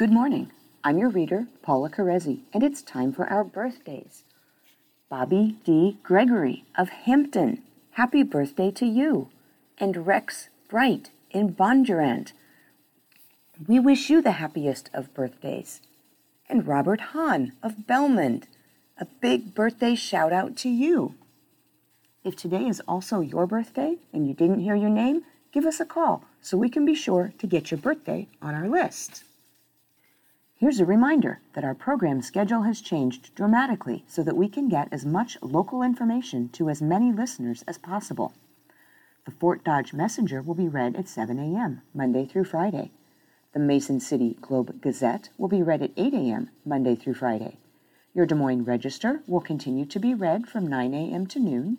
Good morning. I'm your reader, Paula Carezzi, and it's time for our birthdays. Bobby D. Gregory of Hampton, happy birthday to you. And Rex Bright in Bondurant, we wish you the happiest of birthdays. And Robert Hahn of Belmond, a big birthday shout out to you. If today is also your birthday and you didn't hear your name, give us a call so we can be sure to get your birthday on our list. Here's a reminder that our program schedule has changed dramatically so that we can get as much local information to as many listeners as possible. The Fort Dodge Messenger will be read at 7 a.m., Monday through Friday. The Mason City Globe Gazette will be read at 8 a.m., Monday through Friday. Your Des Moines Register will continue to be read from 9 a.m. to noon.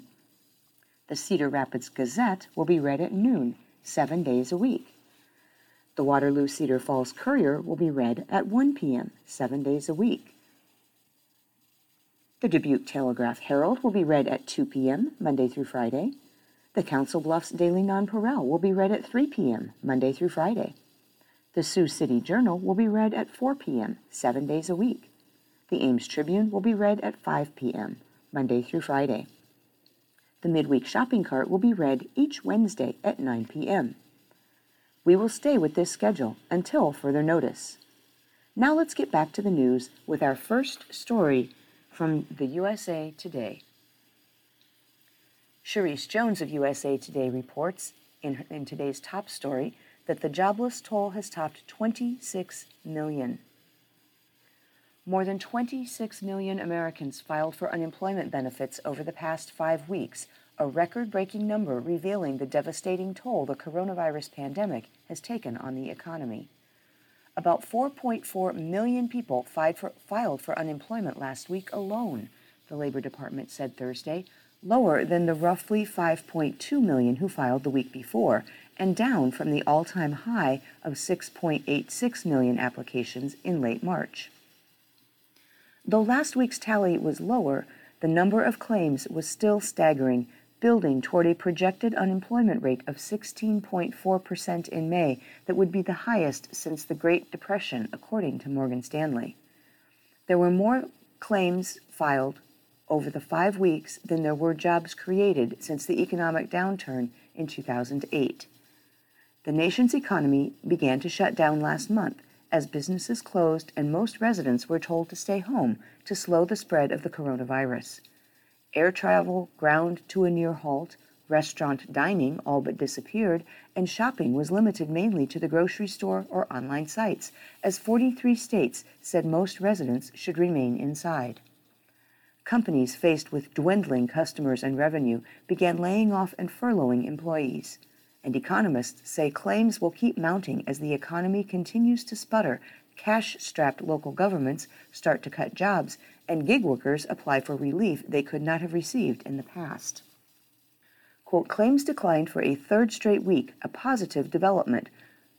The Cedar Rapids Gazette will be read at noon, seven days a week. The Waterloo Cedar Falls Courier will be read at 1 p.m., seven days a week. The Dubuque Telegraph Herald will be read at 2 p.m., Monday through Friday. The Council Bluffs Daily Nonpareil will be read at 3 p.m., Monday through Friday. The Sioux City Journal will be read at 4 p.m., seven days a week. The Ames Tribune will be read at 5 p.m., Monday through Friday. The Midweek Shopping Cart will be read each Wednesday at 9 p.m. We will stay with this schedule until further notice. Now let's get back to the news with our first story from the USA Today. Charisse Jones of USA Today reports in, in today's top story that the jobless toll has topped 26 million. More than 26 million Americans filed for unemployment benefits over the past five weeks, a record breaking number revealing the devastating toll the coronavirus pandemic has taken on the economy. About 4.4 million people for, filed for unemployment last week alone, the Labor Department said Thursday, lower than the roughly 5.2 million who filed the week before, and down from the all time high of 6.86 million applications in late March. Though last week's tally was lower, the number of claims was still staggering building toward a projected unemployment rate of 16.4% in May that would be the highest since the Great Depression, according to Morgan Stanley. There were more claims filed over the five weeks than there were jobs created since the economic downturn in 2008. The nation's economy began to shut down last month as businesses closed and most residents were told to stay home to slow the spread of the coronavirus. Air travel ground to a near halt, restaurant dining all but disappeared, and shopping was limited mainly to the grocery store or online sites, as 43 states said most residents should remain inside. Companies faced with dwindling customers and revenue began laying off and furloughing employees. And economists say claims will keep mounting as the economy continues to sputter, cash strapped local governments start to cut jobs, and gig workers apply for relief they could not have received in the past. Quote, claims declined for a third straight week, a positive development.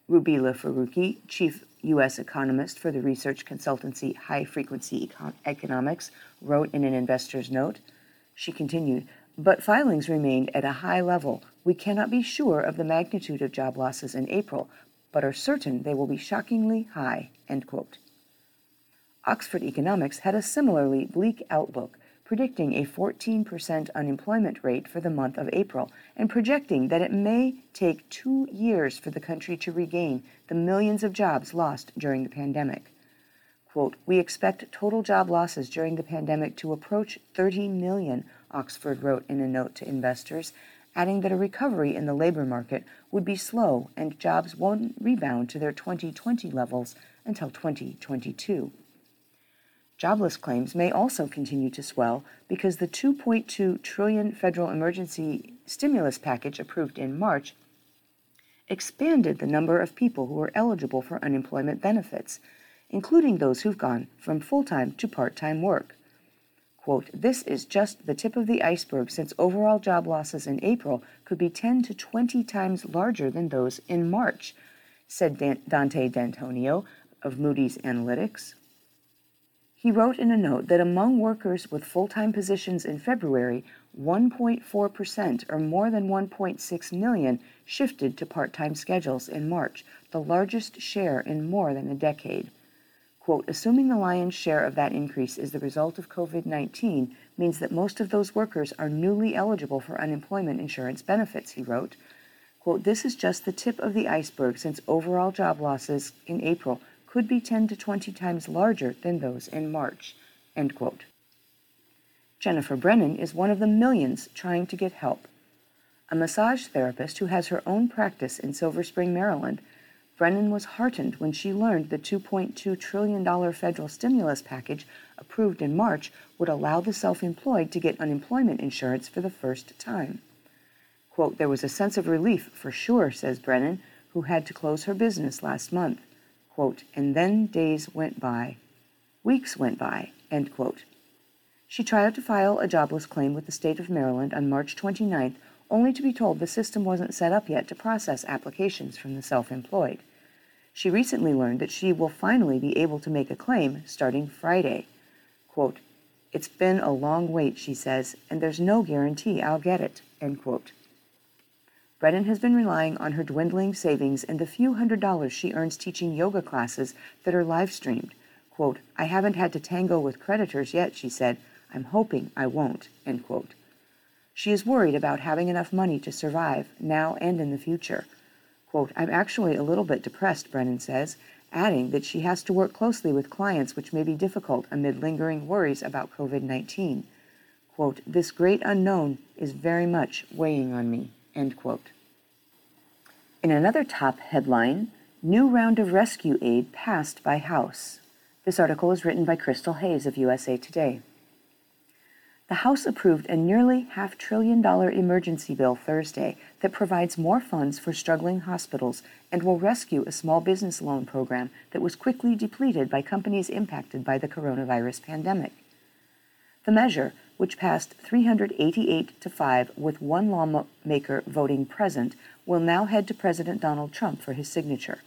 Rubeela Farooqi, chief U.S. economist for the research consultancy High Frequency Econ- Economics, wrote in an investor's note. She continued, but filings remained at a high level. We cannot be sure of the magnitude of job losses in April, but are certain they will be shockingly high. Oxford Economics had a similarly bleak outlook, predicting a 14% unemployment rate for the month of April and projecting that it may take two years for the country to regain the millions of jobs lost during the pandemic. Quote, we expect total job losses during the pandemic to approach 30 million, Oxford wrote in a note to investors, adding that a recovery in the labor market would be slow and jobs won't rebound to their 2020 levels until 2022. Jobless claims may also continue to swell because the 2.2 trillion federal emergency stimulus package approved in March expanded the number of people who are eligible for unemployment benefits, including those who've gone from full-time to part-time work. Quote, this is just the tip of the iceberg since overall job losses in April could be 10 to 20 times larger than those in March, said Dante DeAntonio of Moody's Analytics. He wrote in a note that among workers with full time positions in February, 1.4%, or more than 1.6 million, shifted to part time schedules in March, the largest share in more than a decade. Quote, assuming the lion's share of that increase is the result of COVID 19 means that most of those workers are newly eligible for unemployment insurance benefits, he wrote. Quote, this is just the tip of the iceberg since overall job losses in April could be 10 to 20 times larger than those in March, end quote. Jennifer Brennan is one of the millions trying to get help. A massage therapist who has her own practice in Silver Spring, Maryland, Brennan was heartened when she learned the $2.2 trillion federal stimulus package approved in March would allow the self employed to get unemployment insurance for the first time. Quote, there was a sense of relief for sure, says Brennan, who had to close her business last month. Quote, and then days went by. Weeks went by, end quote. She tried to file a jobless claim with the state of Maryland on March 29th, only to be told the system wasn't set up yet to process applications from the self employed. She recently learned that she will finally be able to make a claim starting Friday. Quote, It's been a long wait, she says, and there's no guarantee I'll get it. End quote. Brennan has been relying on her dwindling savings and the few hundred dollars she earns teaching yoga classes that are live streamed. Quote, I haven't had to tango with creditors yet, she said, I'm hoping I won't. End quote. She is worried about having enough money to survive now and in the future. Quote, I'm actually a little bit depressed, Brennan says, adding that she has to work closely with clients which may be difficult amid lingering worries about COVID 19. Quote, this great unknown is very much weighing on me. End quote. In another top headline, new round of rescue aid passed by House. This article is written by Christal Hayes of USA Today the House approved a nearly half trillion dollar emergency bill Thursday that provides more funds for struggling hospitals and will rescue a small business loan program that was quickly depleted by companies impacted by the coronavirus pandemic. The measure, which passed 388 to 5 with one lawmaker voting present, will now head to President Donald Trump for his signature.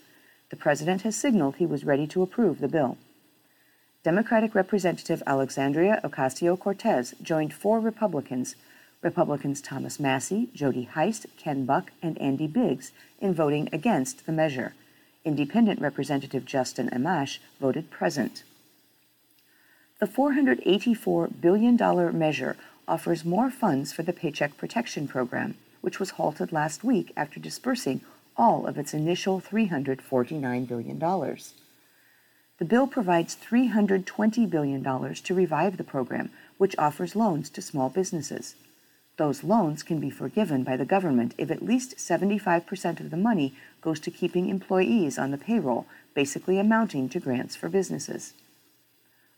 The president has signaled he was ready to approve the bill. Democratic Representative Alexandria Ocasio Cortez joined four Republicans, Republicans Thomas Massie, Jody Hice, Ken Buck, and Andy Biggs, in voting against the measure. Independent Representative Justin Amash voted present. The $484 billion measure offers more funds for the Paycheck Protection Program, which was halted last week after dispersing all of its initial $349 billion. The bill provides $320 billion to revive the program, which offers loans to small businesses. Those loans can be forgiven by the government if at least 75% of the money goes to keeping employees on the payroll, basically amounting to grants for businesses.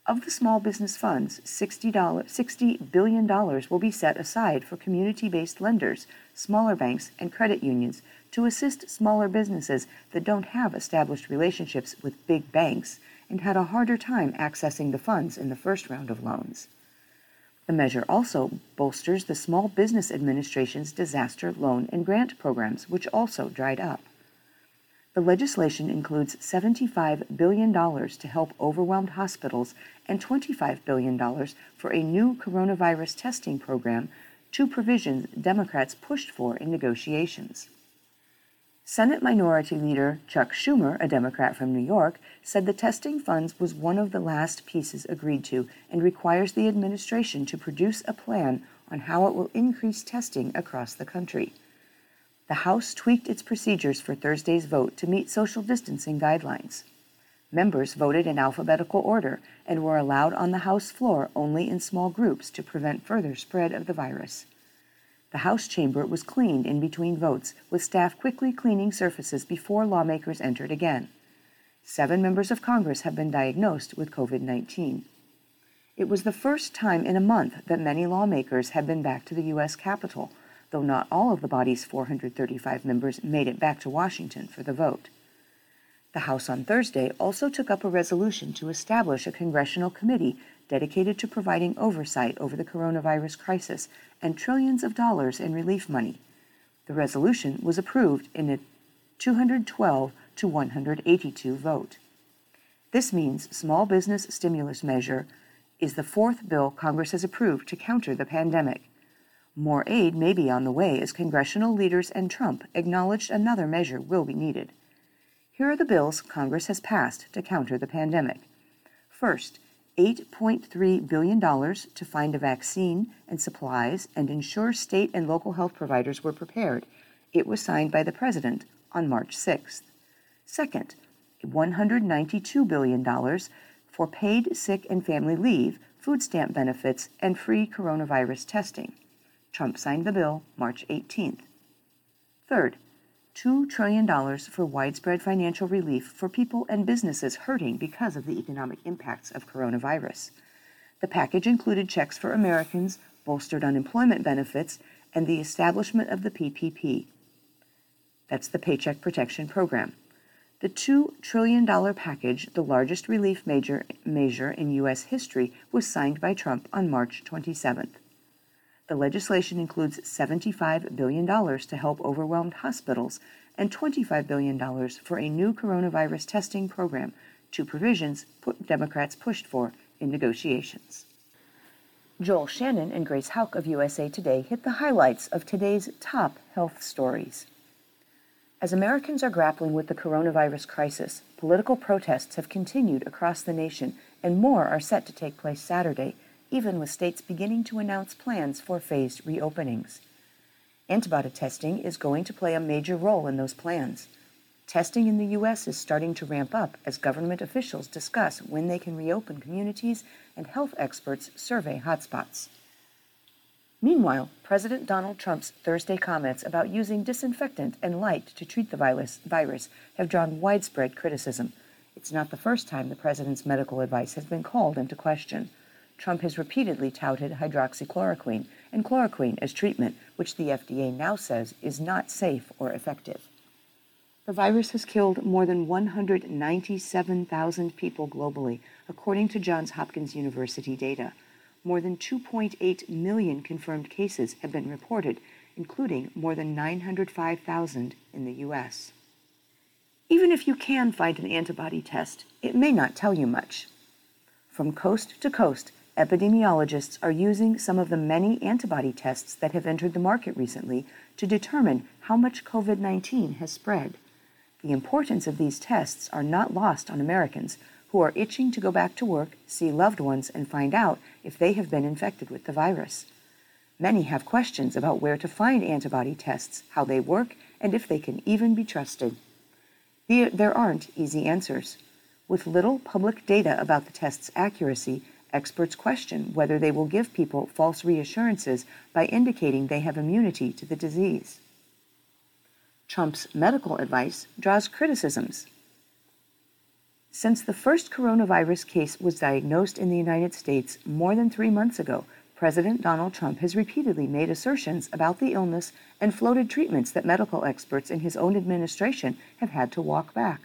Of the small business funds, $60, $60 billion will be set aside for community based lenders, smaller banks, and credit unions to assist smaller businesses that don't have established relationships with big banks and had a harder time accessing the funds in the first round of loans. The measure also bolsters the Small Business Administration's disaster loan and grant programs, which also dried up. The legislation includes $75 billion to help overwhelmed hospitals and $25 billion for a new coronavirus testing program, two provisions Democrats pushed for in negotiations. Senate Minority Leader Chuck Schumer, a Democrat from New York, said the testing funds was one of the last pieces agreed to and requires the administration to produce a plan on how it will increase testing across the country. The House tweaked its procedures for Thursday's vote to meet social distancing guidelines. Members voted in alphabetical order and were allowed on the House floor only in small groups to prevent further spread of the virus. The House chamber was cleaned in between votes, with staff quickly cleaning surfaces before lawmakers entered again. Seven members of Congress have been diagnosed with COVID 19. It was the first time in a month that many lawmakers have been back to the U.S. Capitol, though not all of the body's 435 members made it back to Washington for the vote. The House on Thursday also took up a resolution to establish a congressional committee dedicated to providing oversight over the coronavirus crisis and trillions of dollars in relief money. The resolution was approved in a 212 to 182 vote. This means small business stimulus measure is the fourth bill Congress has approved to counter the pandemic. More aid may be on the way as congressional leaders and Trump acknowledged another measure will be needed. Here are the bills Congress has passed to counter the pandemic First, $8.3 billion to find a vaccine and supplies and ensure state and local health providers were prepared. It was signed by the President on March 6th. Second, $192 billion for paid sick and family leave, food stamp benefits, and free coronavirus testing. Trump signed the bill March 18th. Third, $2 trillion for widespread financial relief for people and businesses hurting because of the economic impacts of coronavirus. The package included checks for Americans, bolstered unemployment benefits, and the establishment of the PPP. That's the Paycheck Protection Program. The $2 trillion package, the largest relief major, measure in U.S. history, was signed by Trump on March 27th. The legislation includes $75 billion to help overwhelmed hospitals and $25 billion for a new coronavirus testing program, two provisions Democrats pushed for in negotiations. Joel Shannon and Grace Hauck of USA Today hit the highlights of today's top health stories. As Americans are grappling with the coronavirus crisis, political protests have continued across the nation, and more are set to take place Saturday even with states beginning to announce plans for phased reopenings. Antibody testing is going to play a major role in those plans. Testing in the U.S. is starting to ramp up as government officials discuss when they can reopen communities and health experts survey hotspots. Meanwhile, President Donald Trump's Thursday comments about using disinfectant and light to treat the virus, virus have drawn widespread criticism. It's not the first time the president's medical advice has been called into question. Trump has repeatedly touted hydroxychloroquine and chloroquine as treatment, which the FDA now says is not safe or effective. The virus has killed more than 197,000 people globally, according to Johns Hopkins University data. More than 2.8 million confirmed cases have been reported, including more than 905,000 in the U.S. Even if you can find an antibody test, it may not tell you much. From coast to coast, epidemiologists are using some of the many antibody tests that have entered the market recently to determine how much COVID 19 has spread. The importance of these tests are not lost on Americans who are itching to go back to work, see loved ones, and find out if they have been infected with the virus. Many have questions about where to find antibody tests, how they work, and if they can even be trusted. There aren't easy answers. With little public data about the test's accuracy, Experts question whether they will give people false reassurances by indicating they have immunity to the disease. Trump's medical advice draws criticisms. Since the first coronavirus case was diagnosed in the United States more than three months ago, President Donald Trump has repeatedly made assertions about the illness and floated treatments that medical experts in his own administration have had to walk back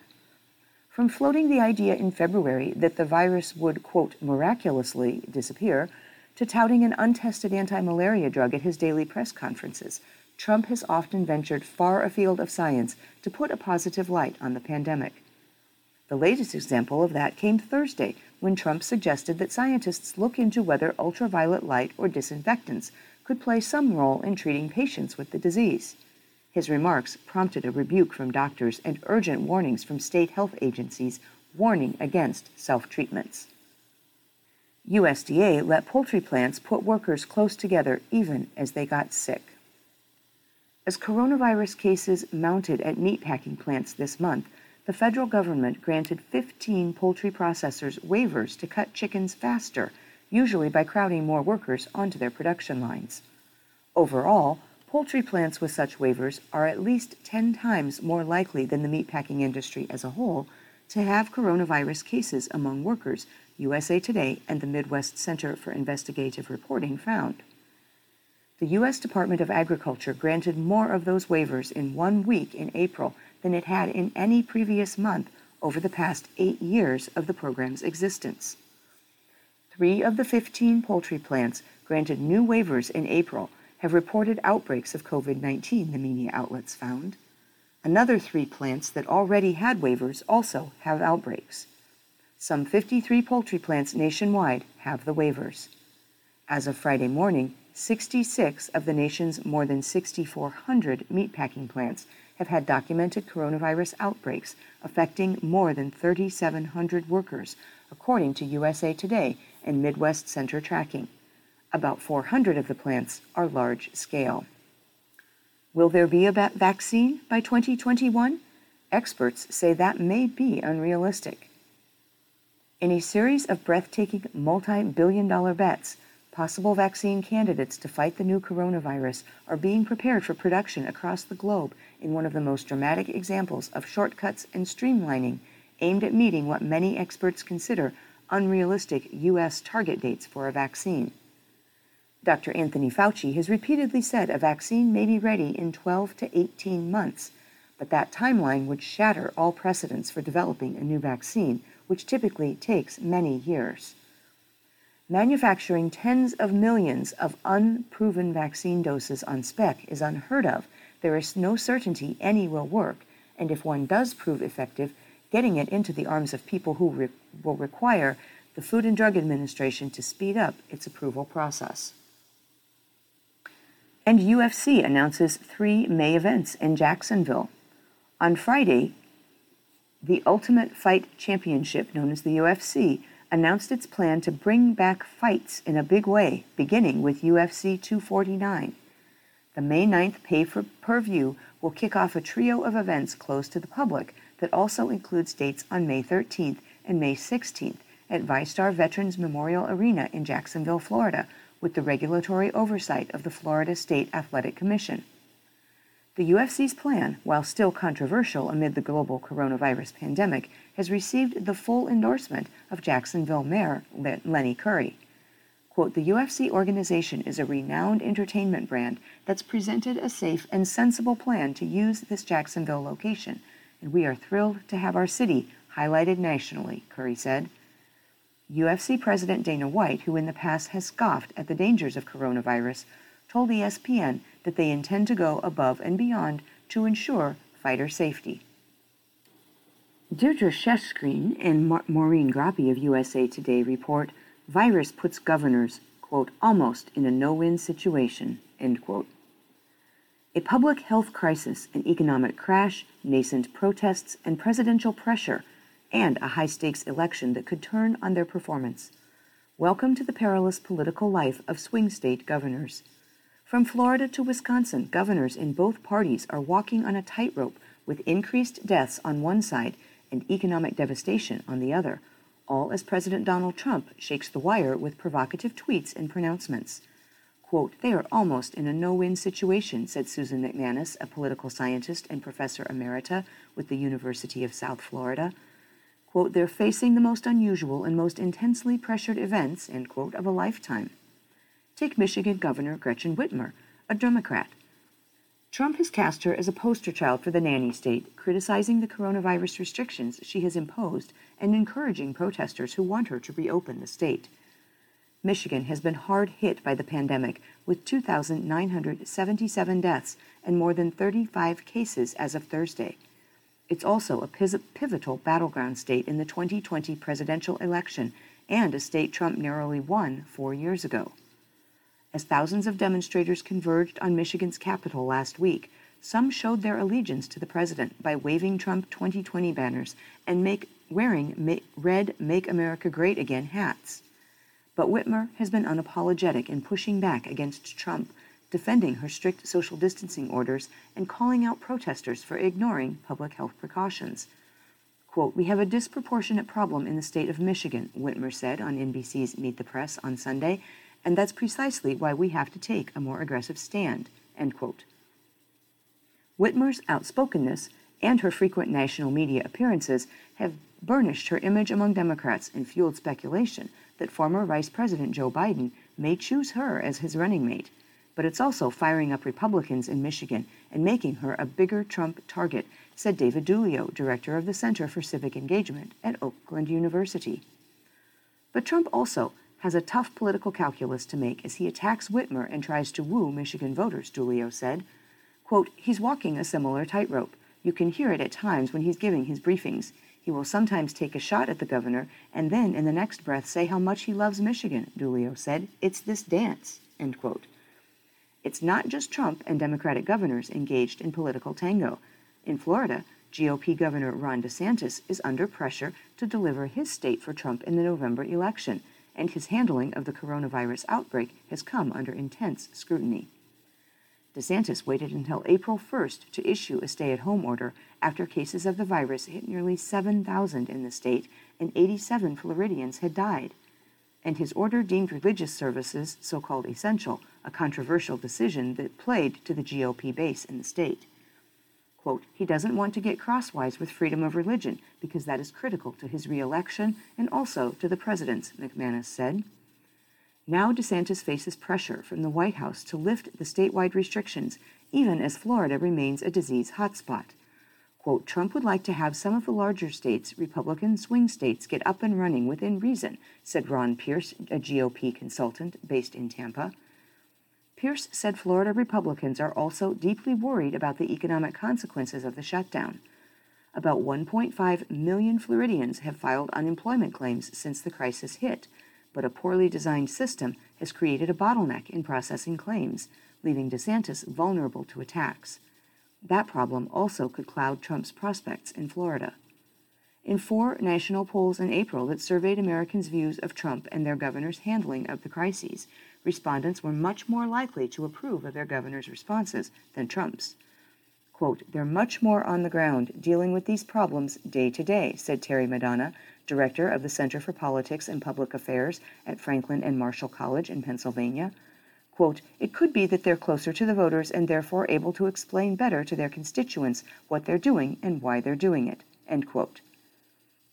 from floating the idea in February that the virus would, quote, miraculously disappear, to touting an untested anti malaria drug at his daily press conferences, Trump has often ventured far afield of science to put a positive light on the pandemic. The latest example of that came Thursday when Trump suggested that scientists look into whether ultraviolet light or disinfectants could play some role in treating patients with the disease. His remarks prompted a rebuke from doctors and urgent warnings from state health agencies warning against self treatments. USDA let poultry plants put workers close together even as they got sick. As coronavirus cases mounted at meatpacking plants this month, the federal government granted 15 poultry processors waivers to cut chickens faster, usually by crowding more workers onto their production lines. Overall, Poultry plants with such waivers are at least 10 times more likely than the meatpacking industry as a whole to have coronavirus cases among workers, USA Today and the Midwest Center for Investigative Reporting found. The U.S. Department of Agriculture granted more of those waivers in one week in April than it had in any previous month over the past eight years of the program's existence. Three of the 15 poultry plants granted new waivers in April have reported outbreaks of COVID 19, the media outlets found. Another three plants that already had waivers also have outbreaks. Some 53 poultry plants nationwide have the waivers. As of Friday morning, 66 of the nation's more than 6,400 meatpacking plants have had documented coronavirus outbreaks affecting more than 3,700 workers, according to USA Today and Midwest Center tracking. About 400 of the plants are large scale. Will there be a vaccine by 2021? Experts say that may be unrealistic. In a series of breathtaking multi billion dollar bets, possible vaccine candidates to fight the new coronavirus are being prepared for production across the globe in one of the most dramatic examples of shortcuts and streamlining aimed at meeting what many experts consider unrealistic U.S. target dates for a vaccine. Dr. Anthony Fauci has repeatedly said a vaccine may be ready in 12 to 18 months, but that timeline would shatter all precedents for developing a new vaccine, which typically takes many years. Manufacturing tens of millions of unproven vaccine doses on spec is unheard of. There is no certainty any will work, and if one does prove effective, getting it into the arms of people who re- will require the Food and Drug Administration to speed up its approval process. And UFC announces three May events in Jacksonville. On Friday, the Ultimate Fight Championship, known as the UFC, announced its plan to bring back fights in a big way, beginning with UFC 249. The May 9th pay per view will kick off a trio of events closed to the public that also includes dates on May 13th and May 16th at VyStar Veterans Memorial Arena in Jacksonville, Florida, with the regulatory oversight of the Florida State Athletic Commission. The UFC's plan, while still controversial amid the global coronavirus pandemic, has received the full endorsement of Jacksonville Mayor Lenny Curry. Quote, the UFC organization is a renowned entertainment brand that's presented a safe and sensible plan to use this Jacksonville location, and we are thrilled to have our city highlighted nationally, Curry said. UFC President Dana White, who in the past has scoffed at the dangers of coronavirus, told ESPN that they intend to go above and beyond to ensure fighter safety. Deirdre Shesgreen and Ma- Maureen Groppe of USA Today report virus puts governors, quote, almost in a no-win situation, end quote. A public health crisis, an economic crash, nascent protests, and presidential pressure and a high stakes election that could turn on their performance. Welcome to the perilous political life of swing state governors. From Florida to Wisconsin, governors in both parties are walking on a tightrope with increased deaths on one side and economic devastation on the other, all as President Donald Trump shakes the wire with provocative tweets and pronouncements. Quote, they are almost in a no win situation, said Susan MacManus, a political scientist and professor emerita with the University of South Florida quote, they're facing the most unusual and most intensely pressured events, end quote, of a lifetime. Take Michigan Governor Gretchen Whitmer, a Democrat. Trump has cast her as a poster child for the nanny state, criticizing the coronavirus restrictions she has imposed and encouraging protesters who want her to reopen the state. Michigan has been hard hit by the pandemic, with 2,977 deaths and more than 35 cases as of Thursday. It's also a pivotal battleground state in the 2020 presidential election and a state Trump narrowly won four years ago. As thousands of demonstrators converged on Michigan's Capitol last week, some showed their allegiance to the president by waving Trump 2020 banners and make, wearing ma- red Make America Great Again hats. But Whitmer has been unapologetic in pushing back against Trump defending her strict social distancing orders and calling out protesters for ignoring public health precautions. Quote, We have a disproportionate problem in the state of Michigan, Whitmer said on NBC's Meet the Press on Sunday, and that's precisely why we have to take a more aggressive stand, end quote. Whitmer's outspokenness and her frequent national media appearances have burnished her image among Democrats and fueled speculation that former Vice President Joe Biden may choose her as his running mate but it's also firing up Republicans in Michigan and making her a bigger Trump target, said David Dulio, director of the Center for Civic Engagement at Oakland University. But Trump also has a tough political calculus to make as he attacks Whitmer and tries to woo Michigan voters, Dulio said. Quote, he's walking a similar tightrope. You can hear it at times when he's giving his briefings. He will sometimes take a shot at the governor and then in the next breath say how much he loves Michigan, Dulio said. It's this dance, end quote. It's not just Trump and Democratic governors engaged in political tango. In Florida, GOP Governor Ron DeSantis is under pressure to deliver his state for Trump in the November election, and his handling of the coronavirus outbreak has come under intense scrutiny. DeSantis waited until April 1st to issue a stay at home order after cases of the virus hit nearly 7,000 in the state and 87 Floridians had died. And his order deemed religious services so called essential, a controversial decision that played to the GOP base in the state. Quote, he doesn't want to get crosswise with freedom of religion because that is critical to his reelection and also to the president's, MacManus said. Now DeSantis faces pressure from the White House to lift the statewide restrictions, even as Florida remains a disease hotspot. Quote, Trump would like to have some of the larger states, Republican swing states, get up and running within reason, said Ron Pierce, a GOP consultant based in Tampa. Pierce said Florida Republicans are also deeply worried about the economic consequences of the shutdown. About 1.5 million Floridians have filed unemployment claims since the crisis hit, but a poorly designed system has created a bottleneck in processing claims, leaving DeSantis vulnerable to attacks. That problem also could cloud Trump's prospects in Florida. In four national polls in April that surveyed Americans' views of Trump and their governor's handling of the crises, respondents were much more likely to approve of their governor's responses than Trump's. Quote, they're much more on the ground dealing with these problems day to day, said Terry Madonna, director of the Center for Politics and Public Affairs at Franklin and Marshall College in Pennsylvania. Quote, it could be that they're closer to the voters and therefore able to explain better to their constituents what they're doing and why they're doing it. End quote.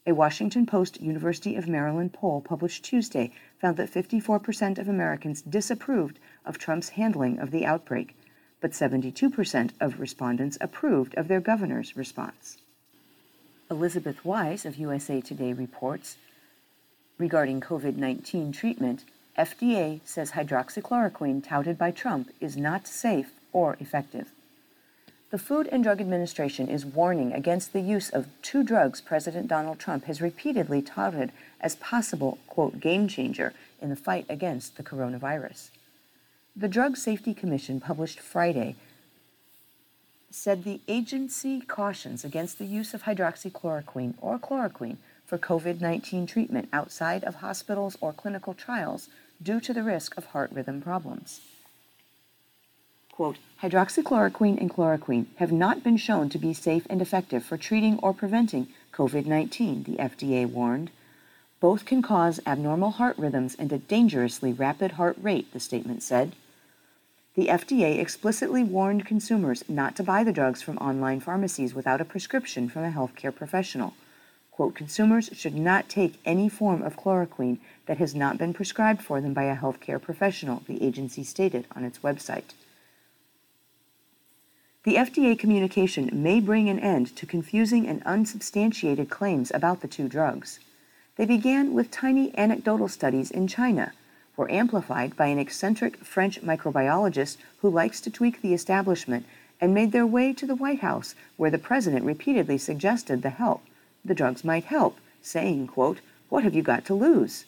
A Washington Post University of Maryland poll published Tuesday found that 54% of Americans disapproved of Trump's handling of the outbreak, but 72% of respondents approved of their governor's response. Elizabeth Weise of USA Today reports regarding COVID 19 treatment, FDA says hydroxychloroquine touted by Trump is not safe or effective. The Food and Drug Administration is warning against the use of two drugs President Donald Trump has repeatedly touted as possible, quote, game changer in the fight against the coronavirus. The Drug Safety Commission published Friday said the agency cautions against the use of hydroxychloroquine or chloroquine for COVID 19 treatment outside of hospitals or clinical trials due to the risk of heart rhythm problems. Quote, hydroxychloroquine and chloroquine have not been shown to be safe and effective for treating or preventing COVID 19, the FDA warned. Both can cause abnormal heart rhythms and a dangerously rapid heart rate, the statement said. The FDA explicitly warned consumers not to buy the drugs from online pharmacies without a prescription from a healthcare professional. Quote, consumers should not take any form of chloroquine that has not been prescribed for them by a healthcare professional, the agency stated on its website. The FDA communication may bring an end to confusing and unsubstantiated claims about the two drugs. They began with tiny anecdotal studies in China, were amplified by an eccentric French microbiologist who likes to tweak the establishment, and made their way to the White House, where the president repeatedly suggested the help. The drugs might help, saying, quote, What have you got to lose?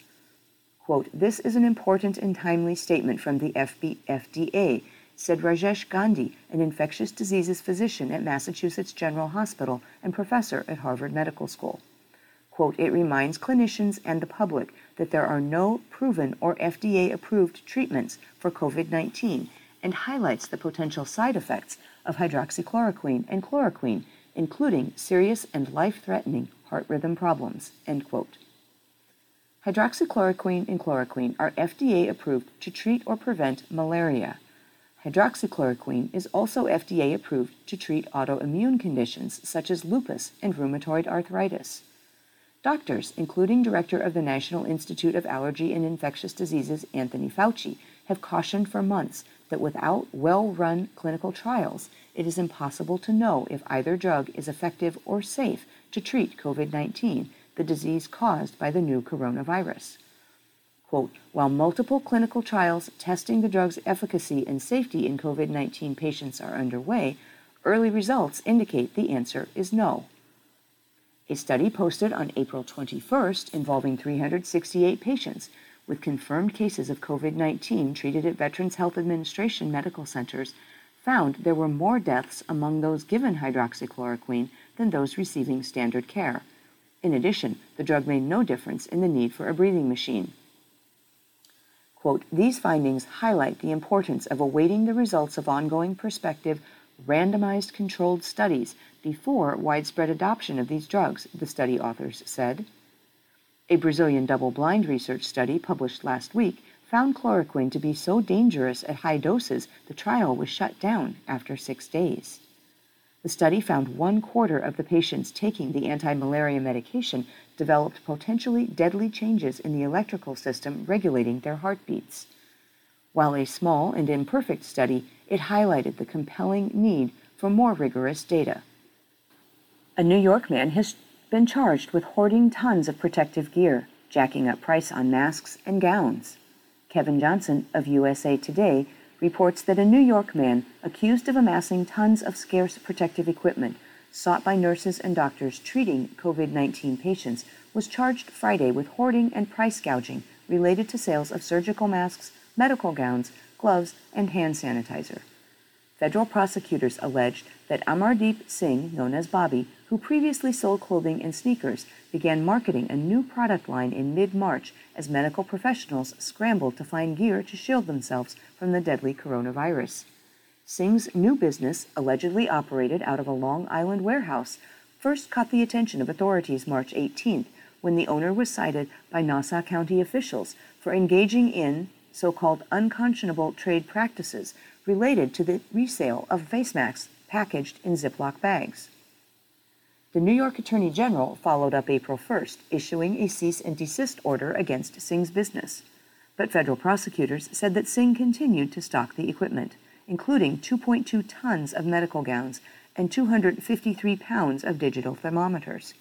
Quote, this is an important and timely statement from the FB- FDA said Rajesh Gandhi, an infectious diseases physician at Massachusetts General Hospital and professor at Harvard Medical School. Quote, it reminds clinicians and the public that there are no proven or FDA approved treatments for COVID 19 and highlights the potential side effects of hydroxychloroquine and chloroquine, including serious and life threatening heart rhythm problems. End quote. Hydroxychloroquine and chloroquine are FDA approved to treat or prevent malaria. Hydroxychloroquine is also FDA approved to treat autoimmune conditions such as lupus and rheumatoid arthritis. Doctors, including Director of the National Institute of Allergy and Infectious Diseases Anthony Fauci, have cautioned for months that without well run clinical trials, it is impossible to know if either drug is effective or safe to treat COVID 19, the disease caused by the new coronavirus. Quote, while multiple clinical trials testing the drug's efficacy and safety in COVID 19 patients are underway, early results indicate the answer is no. A study posted on April 21st involving 368 patients with confirmed cases of COVID 19 treated at Veterans Health Administration medical centers found there were more deaths among those given hydroxychloroquine than those receiving standard care. In addition, the drug made no difference in the need for a breathing machine. Quote, These findings highlight the importance of awaiting the results of ongoing prospective, randomized controlled studies before widespread adoption of these drugs, the study authors said. A Brazilian double blind research study published last week found chloroquine to be so dangerous at high doses the trial was shut down after six days. The study found one quarter of the patients taking the anti malaria medication developed potentially deadly changes in the electrical system regulating their heartbeats. While a small and imperfect study, it highlighted the compelling need for more rigorous data. A New York man has been charged with hoarding tons of protective gear, jacking up price on masks and gowns. Kevin Johnson of USA Today reports that a New York man accused of amassing tons of scarce protective equipment sought by nurses and doctors treating COVID 19 patients was charged Friday with hoarding and price gouging related to sales of surgical masks, medical gowns, gloves, and hand sanitizer. Federal prosecutors alleged that Amardeep Singh, known as Bobby, who previously sold clothing and sneakers, began marketing a new product line in mid March as medical professionals scrambled to find gear to shield themselves from the deadly coronavirus. Singh's new business, allegedly operated out of a Long Island warehouse, first caught the attention of authorities March 18th when the owner was cited by Nassau County officials for engaging in so called unconscionable trade practices related to the resale of face masks packaged in Ziploc bags. The New York Attorney General followed up April 1st, issuing a cease and desist order against Singh's business. But federal prosecutors said that Singh continued to stock the equipment, including 2.2 tons of medical gowns and 253 pounds of digital thermometers.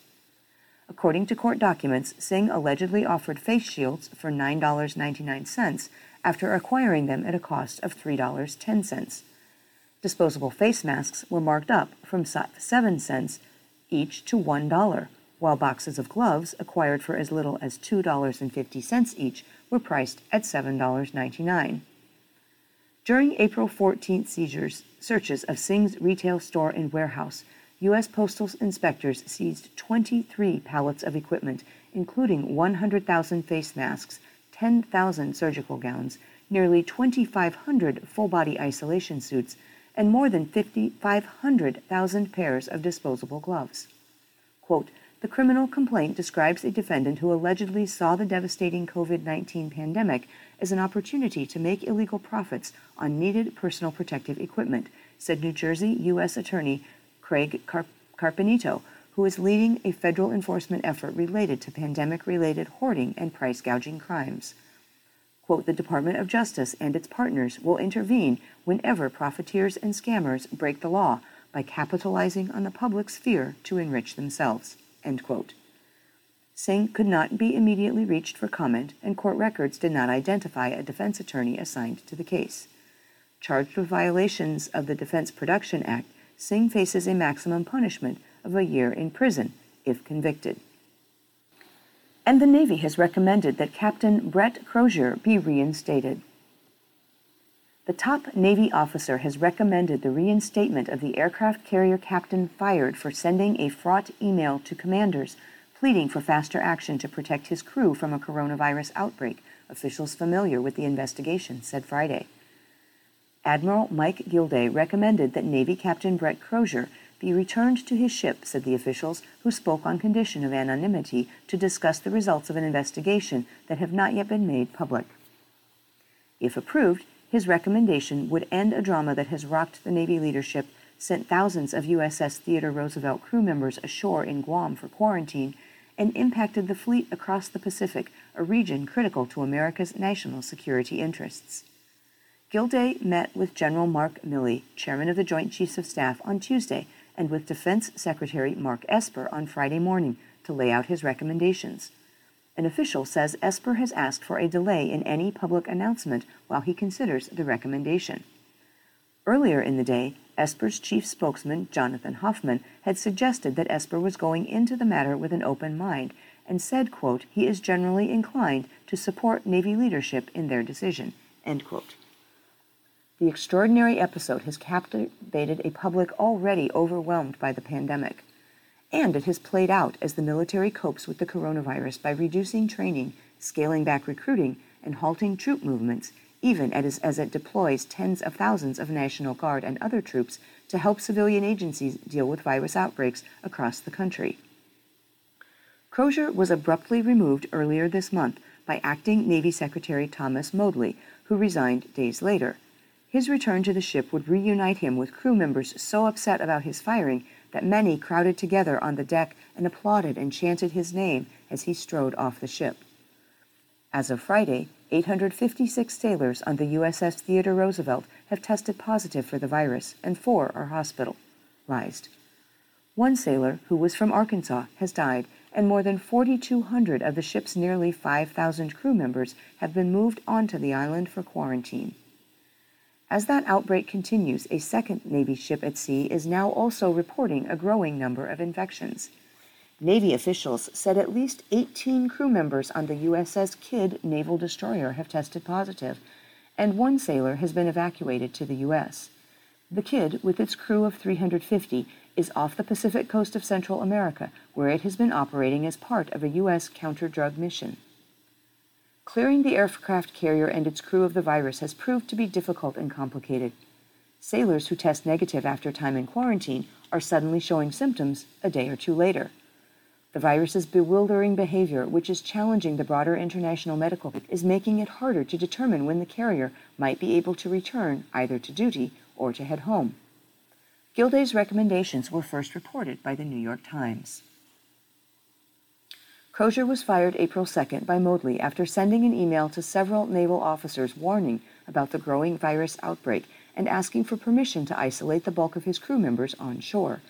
According to court documents, Singh allegedly offered face shields for $9.99 after acquiring them at a cost of $3.10. Disposable face masks were marked up from 7 cents each to $1, while boxes of gloves, acquired for as little as $2.50 each, were priced at $7.99. During April 14th seizures, searches of Singh's retail store and warehouse, U.S. Postal inspectors seized 23 pallets of equipment, including 100,000 face masks, 10,000 surgical gowns, nearly 2,500 full body isolation suits, and more than 500,000 pairs of disposable gloves. Quote, the criminal complaint describes a defendant who allegedly saw the devastating COVID 19 pandemic as an opportunity to make illegal profits on needed personal protective equipment, said New Jersey U.S. Attorney Craig Carp- Carpenito, who is leading a federal enforcement effort related to pandemic related hoarding and price gouging crimes quote, the Department of Justice and its partners will intervene whenever profiteers and scammers break the law by capitalizing on the public's fear to enrich themselves, end quote. Singh could not be immediately reached for comment, and court records did not identify a defense attorney assigned to the case. Charged with violations of the Defense Production Act, Singh faces a maximum punishment of a year in prison if convicted and the Navy has recommended that Captain Brett Crozier be reinstated. The top Navy officer has recommended the reinstatement of the aircraft carrier captain fired for sending a fraught email to commanders pleading for faster action to protect his crew from a coronavirus outbreak, officials familiar with the investigation said Friday. Admiral Mike Gilday recommended that Navy Captain Brett Crozier be returned to his ship, said the officials, who spoke on condition of anonymity to discuss the results of an investigation that have not yet been made public. If approved, his recommendation would end a drama that has rocked the Navy leadership, sent thousands of USS Theodore Roosevelt crew members ashore in Guam for quarantine, and impacted the fleet across the Pacific, a region critical to America's national security interests. Gilday met with General Mark Milley, chairman of the Joint Chiefs of Staff, on Tuesday and with Defense Secretary Mark Esper on Friday morning to lay out his recommendations. An official says Esper has asked for a delay in any public announcement while he considers the recommendation. Earlier in the day, Esper's chief spokesman, Jonathan Hoffman, had suggested that Esper was going into the matter with an open mind and said, quote, he is generally inclined to support Navy leadership in their decision, end quote. The extraordinary episode has captivated a public already overwhelmed by the pandemic. and it has played out as the military copes with the coronavirus by reducing training, scaling back recruiting, and halting troop movements, even as, as it deploys tens of thousands of National Guard and other troops to help civilian agencies deal with virus outbreaks across the country. Crozier was abruptly removed earlier this month by acting Navy Secretary Thomas Modly, who resigned days later. His return to the ship would reunite him with crew members so upset about his firing that many crowded together on the deck and applauded and chanted his name as he strode off the ship. As of Friday, 856 sailors on the USS Theodore Roosevelt have tested positive for the virus, and four are hospitalized. One sailor, who was from Arkansas, has died, and more than 4,200 of the ship's nearly 5,000 crew members have been moved onto the island for quarantine. As that outbreak continues, a second Navy ship at sea is now also reporting a growing number of infections. Navy officials said at least 18 crew members on the USS Kidd naval destroyer have tested positive, and one sailor has been evacuated to the U.S. The Kidd, with its crew of 350, is off the Pacific coast of Central America, where it has been operating as part of a U.S. counter drug mission. Clearing the aircraft carrier and its crew of the virus has proved to be difficult and complicated. Sailors who test negative after time in quarantine are suddenly showing symptoms a day or two later. The virus's bewildering behavior, which is challenging the broader international medical, is making it harder to determine when the carrier might be able to return either to duty or to head home. Gilday's recommendations were first reported by the New York Times. Crozier was fired April 2nd by Modly after sending an email to several naval officers warning about the growing virus outbreak and asking for permission to isolate the bulk of his crew members on shore.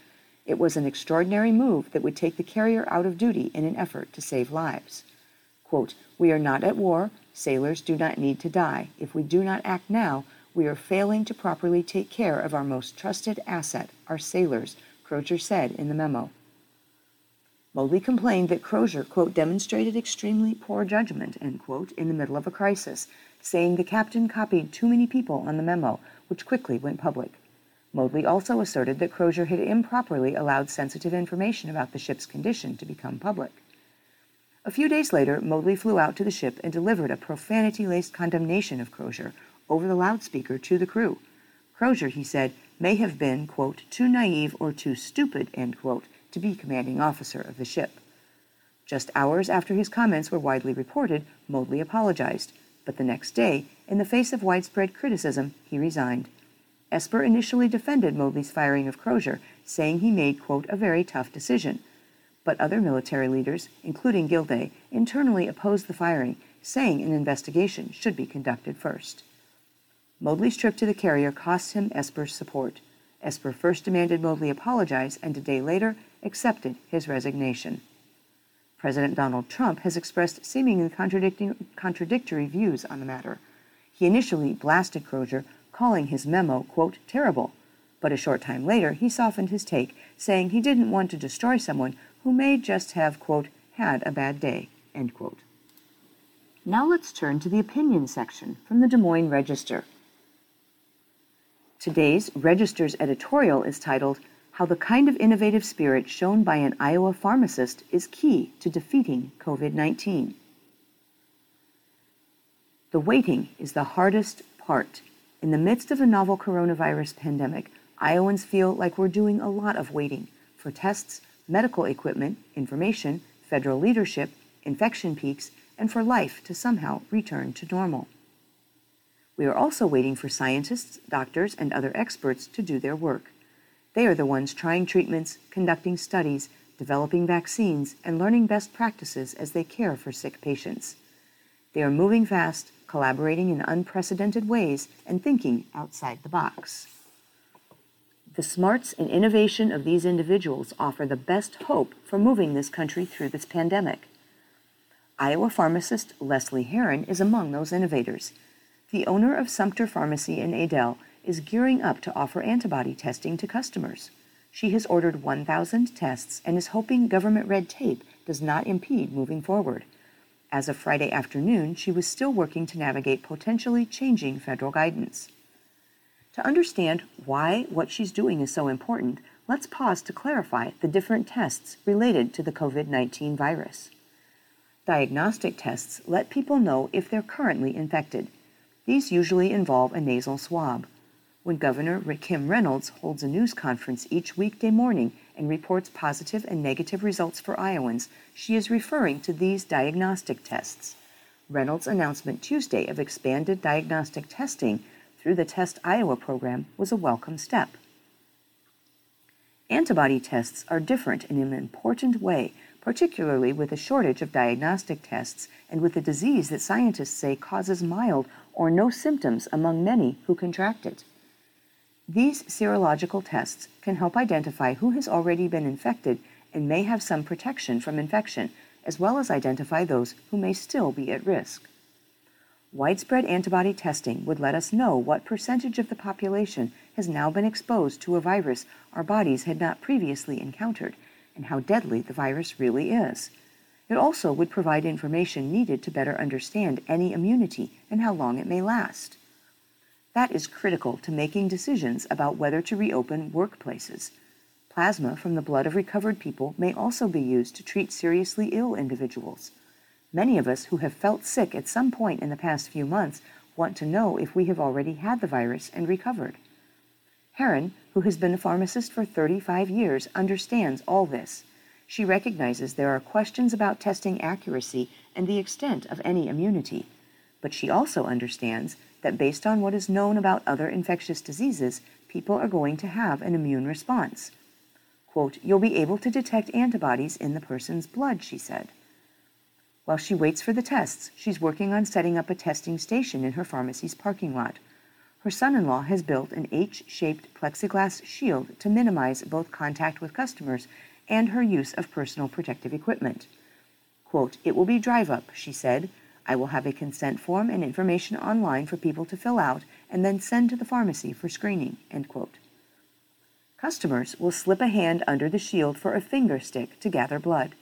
It was an extraordinary move that would take the carrier out of duty in an effort to save lives. Quote, We are not at war. Sailors do not need to die. If we do not act now, we are failing to properly take care of our most trusted asset, our sailors, Crozier said in the memo. Modly complained that Crozier, quote, demonstrated extremely poor judgment, end quote, in the middle of a crisis, saying the captain copied too many people on the memo, which quickly went public. Modly also asserted that Crozier had improperly allowed sensitive information about the ship's condition to become public. A few days later, Modly flew out to the ship and delivered a profanity laced condemnation of Crozier over the loudspeaker to the crew. Crozier, he said, may have been, quote, too naive or too stupid, end quote, to be commanding officer of the ship. Just hours after his comments were widely reported, Modly apologized, but the next day, in the face of widespread criticism, he resigned. Esper initially defended Modly's firing of Crozier, saying he made, quote, a very tough decision. But other military leaders, including Gilday, internally opposed the firing, saying an investigation should be conducted first. Modly's trip to the carrier cost him Esper's support. Esper first demanded Modly apologize and a day later accepted his resignation. President Donald Trump has expressed seemingly contradictory views on the matter. He initially blasted Crozier, calling his memo, quote, terrible. But a short time later, he softened his take, saying he didn't want to destroy someone who may just have, quote, had a bad day, end quote. Now let's turn to the opinion section from the Des Moines Register. Today's Register's editorial is titled how the kind of innovative spirit shown by an Iowa pharmacist is key to defeating COVID 19. The waiting is the hardest part. In the midst of a novel coronavirus pandemic, Iowans feel like we're doing a lot of waiting for tests, medical equipment, information, federal leadership, infection peaks, and for life to somehow return to normal. We are also waiting for scientists, doctors, and other experts to do their work. They are the ones trying treatments, conducting studies, developing vaccines, and learning best practices as they care for sick patients. They are moving fast, collaborating in unprecedented ways, and thinking outside the box. The smarts and innovation of these individuals offer the best hope for moving this country through this pandemic. Iowa pharmacist Leslie Herron is among those innovators. The owner of Sumpter Pharmacy in Adel is gearing up to offer antibody testing to customers. She has ordered 1,000 tests and is hoping government red tape does not impede moving forward. As of Friday afternoon, she was still working to navigate potentially changing federal guidance. To understand why what she's doing is so important, let's pause to clarify the different tests related to the COVID 19 virus. Diagnostic tests let people know if they're currently infected. These usually involve a nasal swab. When Governor Kim Reynolds holds a news conference each weekday morning and reports positive and negative results for Iowans, she is referring to these diagnostic tests. Reynolds' announcement Tuesday of expanded diagnostic testing through the Test Iowa program was a welcome step. Antibody tests are different in an important way particularly with a shortage of diagnostic tests and with a disease that scientists say causes mild or no symptoms among many who contract it. These serological tests can help identify who has already been infected and may have some protection from infection, as well as identify those who may still be at risk. Widespread antibody testing would let us know what percentage of the population has now been exposed to a virus our bodies had not previously encountered and how deadly the virus really is. It also would provide information needed to better understand any immunity and how long it may last. That is critical to making decisions about whether to reopen workplaces. Plasma from the blood of recovered people may also be used to treat seriously ill individuals. Many of us who have felt sick at some point in the past few months want to know if we have already had the virus and recovered. Heron, who has been a pharmacist for 35 years, understands all this. She recognizes there are questions about testing accuracy and the extent of any immunity. But she also understands that based on what is known about other infectious diseases, people are going to have an immune response. Quote, You'll be able to detect antibodies in the person's blood, she said. While she waits for the tests, she's working on setting up a testing station in her pharmacy's parking lot her son in law has built an H shaped plexiglass shield to minimize both contact with customers and her use of personal protective equipment. Quote, It will be drive up, she said. I will have a consent form and information online for people to fill out and then send to the pharmacy for screening. Customers will slip a hand under the shield for a finger stick to gather blood.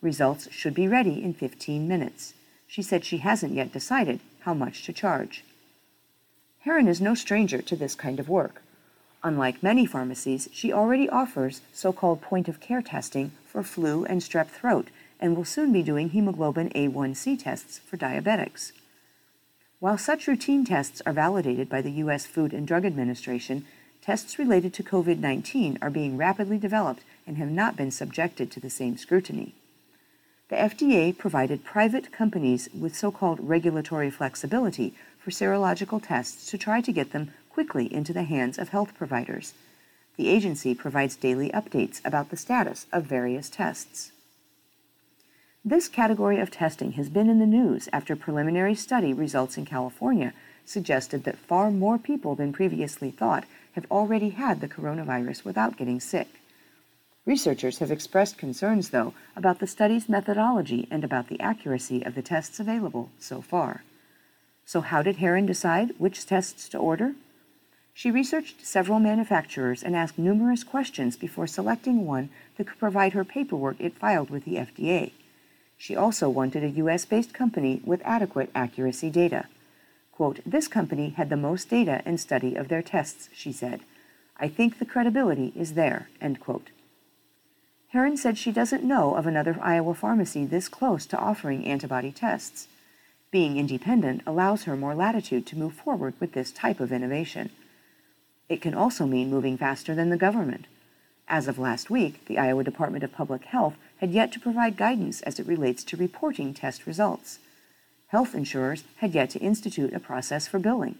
Results should be ready in 15 minutes. She said she hasn't yet decided how much to charge. Heron is no stranger to this kind of work. Unlike many pharmacies, she already offers so called point of care testing for flu and strep throat and will soon be doing hemoglobin A1C tests for diabetics. While such routine tests are validated by the U.S. Food and Drug Administration, tests related to COVID 19 are being rapidly developed and have not been subjected to the same scrutiny. The FDA provided private companies with so called regulatory flexibility for serological tests to try to get them quickly into the hands of health providers. The agency provides daily updates about the status of various tests. This category of testing has been in the news after preliminary study results in California suggested that far more people than previously thought have already had the coronavirus without getting sick. Researchers have expressed concerns, though, about the study's methodology and about the accuracy of the tests available so far. So, how did Heron decide which tests to order? She researched several manufacturers and asked numerous questions before selecting one that could provide her paperwork it filed with the FDA. She also wanted a US based company with adequate accuracy data. Quote, This company had the most data and study of their tests, she said. I think the credibility is there. End quote. Heron said she doesn't know of another Iowa pharmacy this close to offering antibody tests. Being independent allows her more latitude to move forward with this type of innovation. It can also mean moving faster than the government. As of last week, the Iowa Department of Public Health had yet to provide guidance as it relates to reporting test results. Health insurers had yet to institute a process for billing.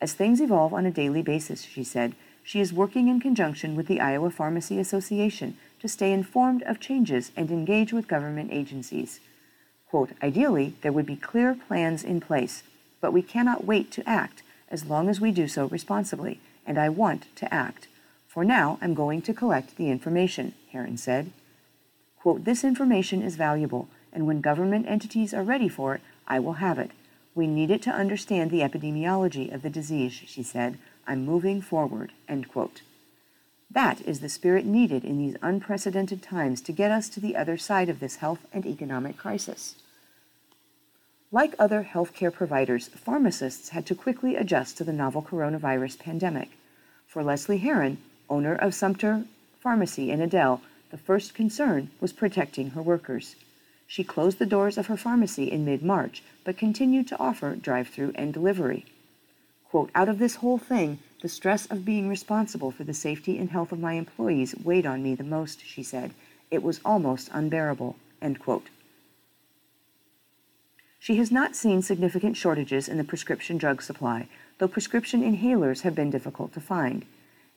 As things evolve on a daily basis, she said, she is working in conjunction with the Iowa Pharmacy Association to stay informed of changes and engage with government agencies. Quote, Ideally, there would be clear plans in place, but we cannot wait to act as long as we do so responsibly, and I want to act. For now, I'm going to collect the information, Heron said. Quote, This information is valuable, and when government entities are ready for it, I will have it. We need it to understand the epidemiology of the disease, she said. I'm moving forward. End quote. That is the spirit needed in these unprecedented times to get us to the other side of this health and economic crisis. Like other healthcare providers, pharmacists had to quickly adjust to the novel coronavirus pandemic. For Leslie Heron, owner of Sumpter pharmacy in Adel, the first concern was protecting her workers. She closed the doors of her pharmacy in mid March, but continued to offer drive through and delivery. Quote, Out of this whole thing, the stress of being responsible for the safety and health of my employees weighed on me the most, she said. It was almost unbearable. She has not seen significant shortages in the prescription drug supply, though prescription inhalers have been difficult to find,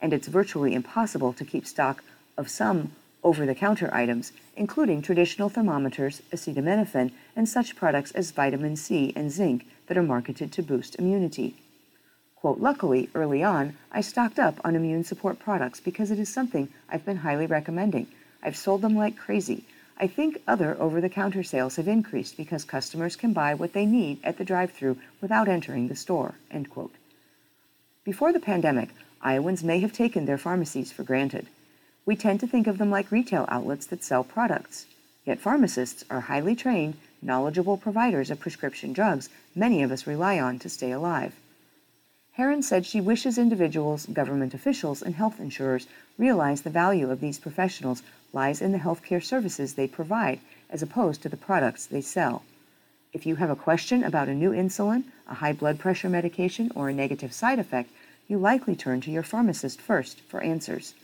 and it's virtually impossible to keep stock of some over the counter items, including traditional thermometers, acetaminophen, and such products as vitamin C and zinc that are marketed to boost immunity. Quote, Luckily, early on, I stocked up on immune support products because it is something I've been highly recommending. I've sold them like crazy. I think other over the counter sales have increased because customers can buy what they need at the drive through without entering the store. End quote. Before the pandemic, Iowans may have taken their pharmacies for granted. We tend to think of them like retail outlets that sell products. Yet pharmacists are highly trained, knowledgeable providers of prescription drugs many of us rely on to stay alive. Heron said she wishes individuals, government officials, and health insurers realize the value of these professionals lies in the healthcare services they provide as opposed to the products they sell. If you have a question about a new insulin, a high blood pressure medication, or a negative side effect, you likely turn to your pharmacist first for answers.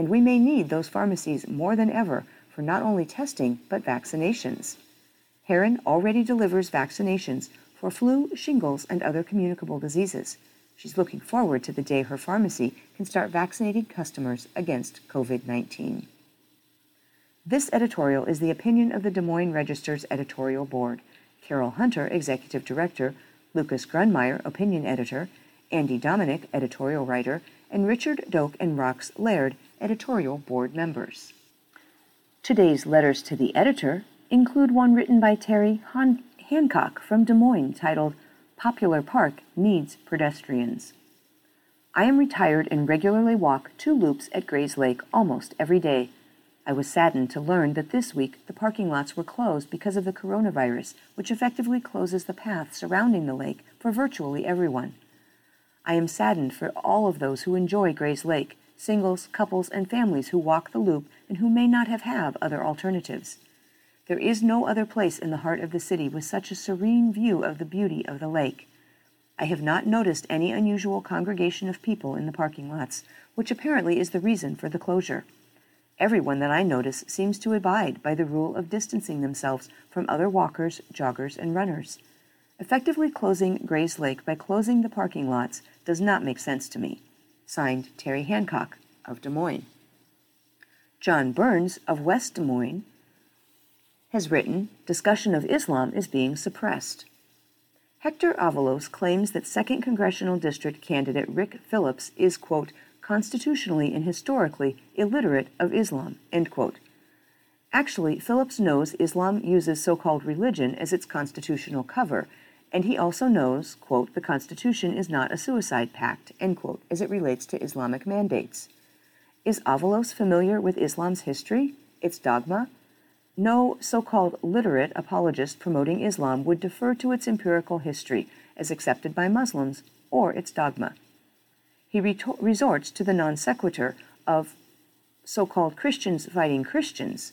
And we may need those pharmacies more than ever for not only testing but vaccinations. Heron already delivers vaccinations for flu, shingles, and other communicable diseases. She's looking forward to the day her pharmacy can start vaccinating customers against COVID 19. This editorial is the opinion of the Des Moines Register's editorial board. Carol Hunter, executive director, Lucas Grundmeier, opinion editor, Andie Dominick, editorial writer, and Richard Doak and Rox Laird, editorial board members. Today's letters to the editor include one written by Terry Han- Hancock from Des Moines titled Popular Park Needs Pedestrians. I am retired and regularly walk two loops at Grays Lake almost every day. I was saddened to learn that this week the parking lots were closed because of the coronavirus, which effectively closes the path surrounding the lake for virtually everyone. I am saddened for all of those who enjoy Grays Lake, singles, couples, and families who walk the loop and who may not have, have other alternatives. There is no other place in the heart of the city with such a serene view of the beauty of the lake. I have not noticed any unusual congregation of people in the parking lots, which apparently is the reason for the closure. Everyone that I notice seems to abide by the rule of distancing themselves from other walkers, joggers, and runners. Effectively closing Grays Lake by closing the parking lots does not make sense to me. Signed, Terry Hancock of Des Moines. John Burns of West Des Moines has written, discussion of Islam is being suppressed. Hector Avalos claims that 2nd Congressional District candidate Rick Phillips is, quote, constitutionally and historically illiterate of Islam, end quote. Actually, Phillips knows Islam uses so called religion as its constitutional cover, and he also knows, quote, the Constitution is not a suicide pact, end quote, as it relates to Islamic mandates. Is Avalos familiar with Islam's history, its dogma, no so called literate apologist promoting Islam would defer to its empirical history as accepted by Muslims or its dogma. He resorts to the non sequitur of so called Christians fighting Christians,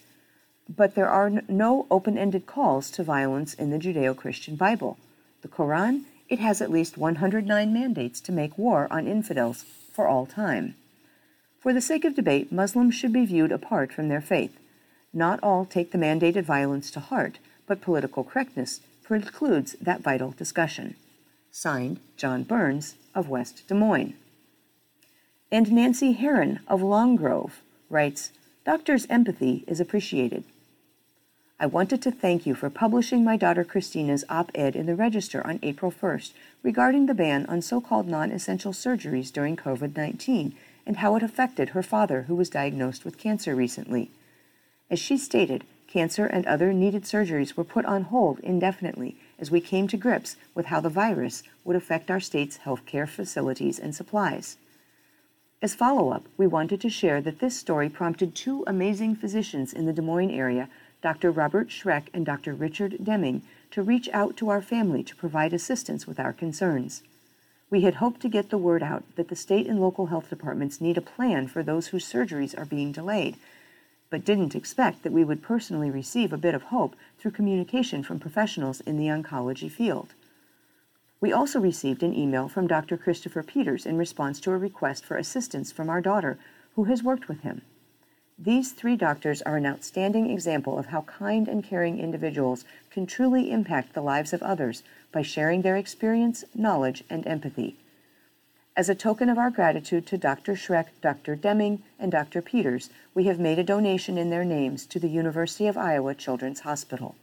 but there are n- no open ended calls to violence in the Judeo Christian Bible. The Quran, it has at least 109 mandates to make war on infidels for all time. For the sake of debate, Muslims should be viewed apart from their faith. Not all take the mandated violence to heart, but political correctness precludes that vital discussion. Signed, John Burns of West Des Moines. And Nancy Heron of Long Grove writes Doctor's empathy is appreciated. I wanted to thank you for publishing my daughter Christina's op ed in the Register on April 1st regarding the ban on so called non essential surgeries during COVID 19 and how it affected her father, who was diagnosed with cancer recently. As she stated, cancer and other needed surgeries were put on hold indefinitely as we came to grips with how the virus would affect our state's healthcare facilities and supplies. As follow up, we wanted to share that this story prompted two amazing physicians in the Des Moines area, Dr. Robert Schreck and Dr. Richard Deming, to reach out to our family to provide assistance with our concerns. We had hoped to get the word out that the state and local health departments need a plan for those whose surgeries are being delayed, but didn't expect that we would personally receive a bit of hope through communication from professionals in the oncology field. We also received an email from Dr. Christopher Peters in response to a request for assistance from our daughter, who has worked with him. These three doctors are an outstanding example of how kind and caring individuals can truly impact the lives of others by sharing their experience, knowledge, and empathy. As a token of our gratitude to Dr. Schreck, Dr. Deming, and Dr. Peters, we have made a donation in their names to the University of Iowa Children's Hospital.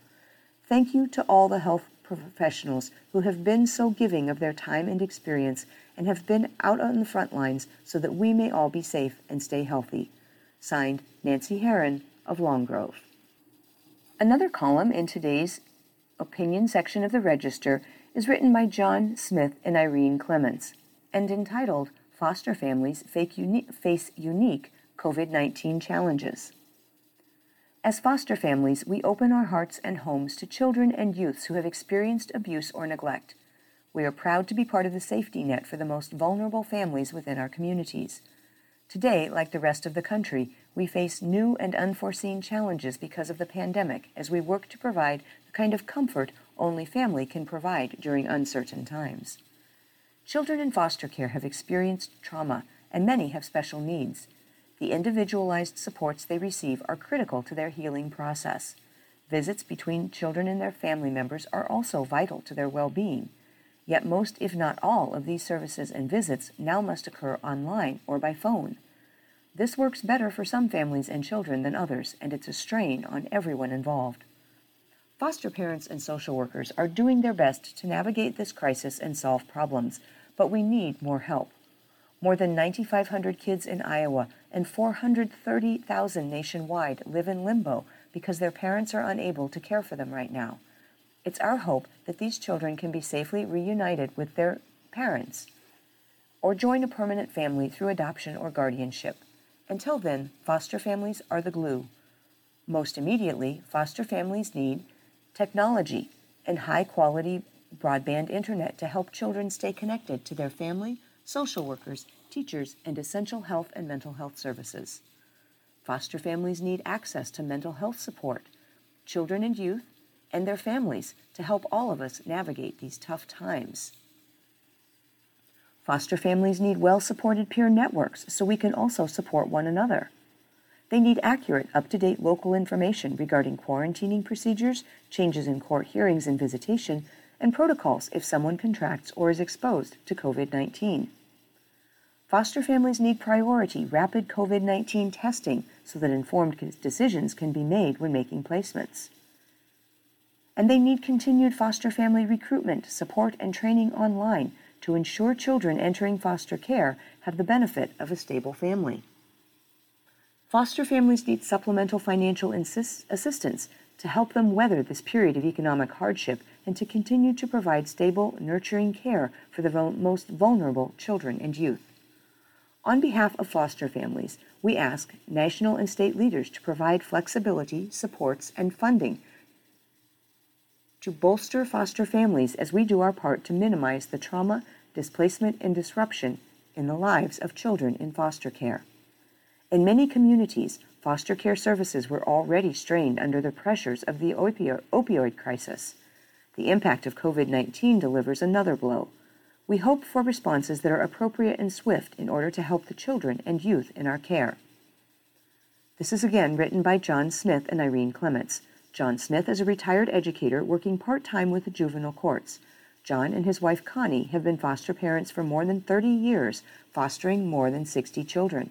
Thank you to all the health professionals who have been so giving of their time and experience and have been out on the front lines so that we may all be safe and stay healthy. Signed, Nancy Herron of Long Grove. Another column in today's opinion section of the Register is written by John Smith and Irene Clements and entitled Foster Families Face Unique COVID 19 Challenges. As foster families, we open our hearts and homes to children and youths who have experienced abuse or neglect. We are proud to be part of the safety net for the most vulnerable families within our communities. Today, like the rest of the country, we face new and unforeseen challenges because of the pandemic as we work to provide the kind of comfort only family can provide during uncertain times. Children in foster care have experienced trauma, and many have special needs. The individualized supports they receive are critical to their healing process. Visits between children and their family members are also vital to their well being. Yet most, if not all, of these services and visits now must occur online or by phone. This works better for some families and children than others, and it's a strain on everyone involved. Foster parents and social workers are doing their best to navigate this crisis and solve problems, but we need more help. More than 9,500 kids in Iowa and 430,000 nationwide live in limbo because their parents are unable to care for them right now. It's our hope that these children can be safely reunited with their parents or join a permanent family through adoption or guardianship. Until then, foster families are the glue. Most immediately, foster families need technology and high quality broadband internet to help children stay connected to their family, social workers, teachers, and essential health and mental health services. Foster families need access to mental health support, children and youth, and their families to help all of us navigate these tough times. Foster families need well supported peer networks so we can also support one another. They need accurate, up to date local information regarding quarantining procedures, changes in court hearings and visitation, and protocols if someone contracts or is exposed to COVID 19. Foster families need priority rapid COVID 19 testing so that informed decisions can be made when making placements and they need continued foster family recruitment, support, and training online to ensure children entering foster care have the benefit of a stable family. Foster families need supplemental financial insist- assistance to help them weather this period of economic hardship and to continue to provide stable, nurturing care for the most vulnerable children and youth. On behalf of foster families, we ask national and state leaders to provide flexibility, supports, and funding to bolster foster families as we do our part to minimize the trauma, displacement, and disruption in the lives of children in foster care. In many communities, foster care services were already strained under the pressures of the opio- opioid crisis. The impact of COVID 19 delivers another blow. We hope for responses that are appropriate and swift in order to help the children and youth in our care. This is again written by John Smith and Irene Clements. John Smith is a retired educator working part time with the juvenile courts. John and his wife Connie have been foster parents for more than 30 years, fostering more than 60 children.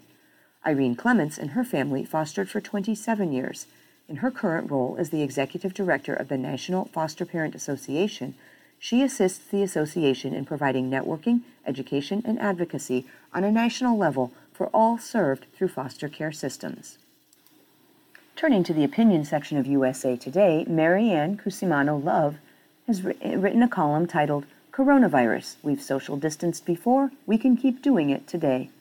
Irene Clements and her family fostered for 27 years. In her current role as the executive director of the National Foster Parent Association, she assists the association in providing networking, education, and advocacy on a national level for all served through foster care systems. Turning to the opinion section of USA Today, Marianne Cusimano Love has written a column titled Coronavirus We've Social Distanced Before, We Can Keep Doing It Today.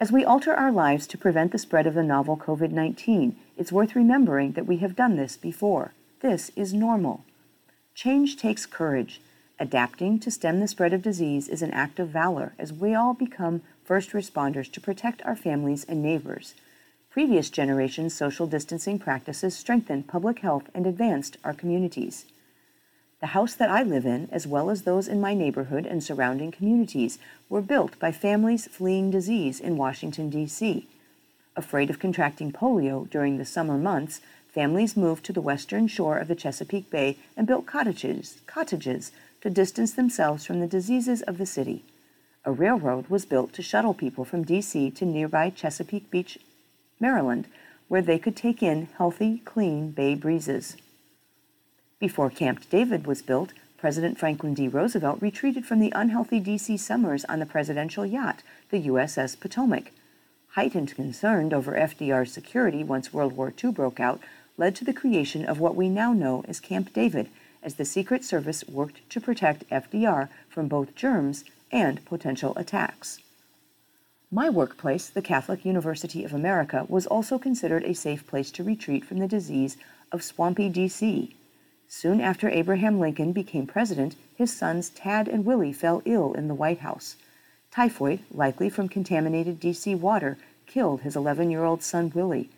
As we alter our lives to prevent the spread of the novel COVID 19, it's worth remembering that we have done this before. This is normal. Change takes courage. Adapting to stem the spread of disease is an act of valor as we all become first responders to protect our families and neighbors. Previous generations' social distancing practices strengthened public health and advanced our communities. The house that I live in, as well as those in my neighborhood and surrounding communities, were built by families fleeing disease in Washington, D.C. Afraid of contracting polio during the summer months, families moved to the western shore of the Chesapeake Bay and built cottages, cottages to distance themselves from the diseases of the city. A railroad was built to shuttle people from D.C. to nearby Chesapeake Beach, Maryland, where they could take in healthy, clean bay breezes. Before Camp David was built, President Franklin D. Roosevelt retreated from the unhealthy D.C. summers on the presidential yacht, the USS Potomac. Heightened concern over FDR's security once World War II broke out led to the creation of what we now know as Camp David, as the Secret Service worked to protect FDR from both germs and potential attacks. My workplace, the Catholic University of America, was also considered a safe place to retreat from the disease of swampy D.C. Soon after Abraham Lincoln became president, his sons Tad and Willie fell ill in the White House. Typhoid, likely from contaminated D.C. water, killed his 11 year old son Willie.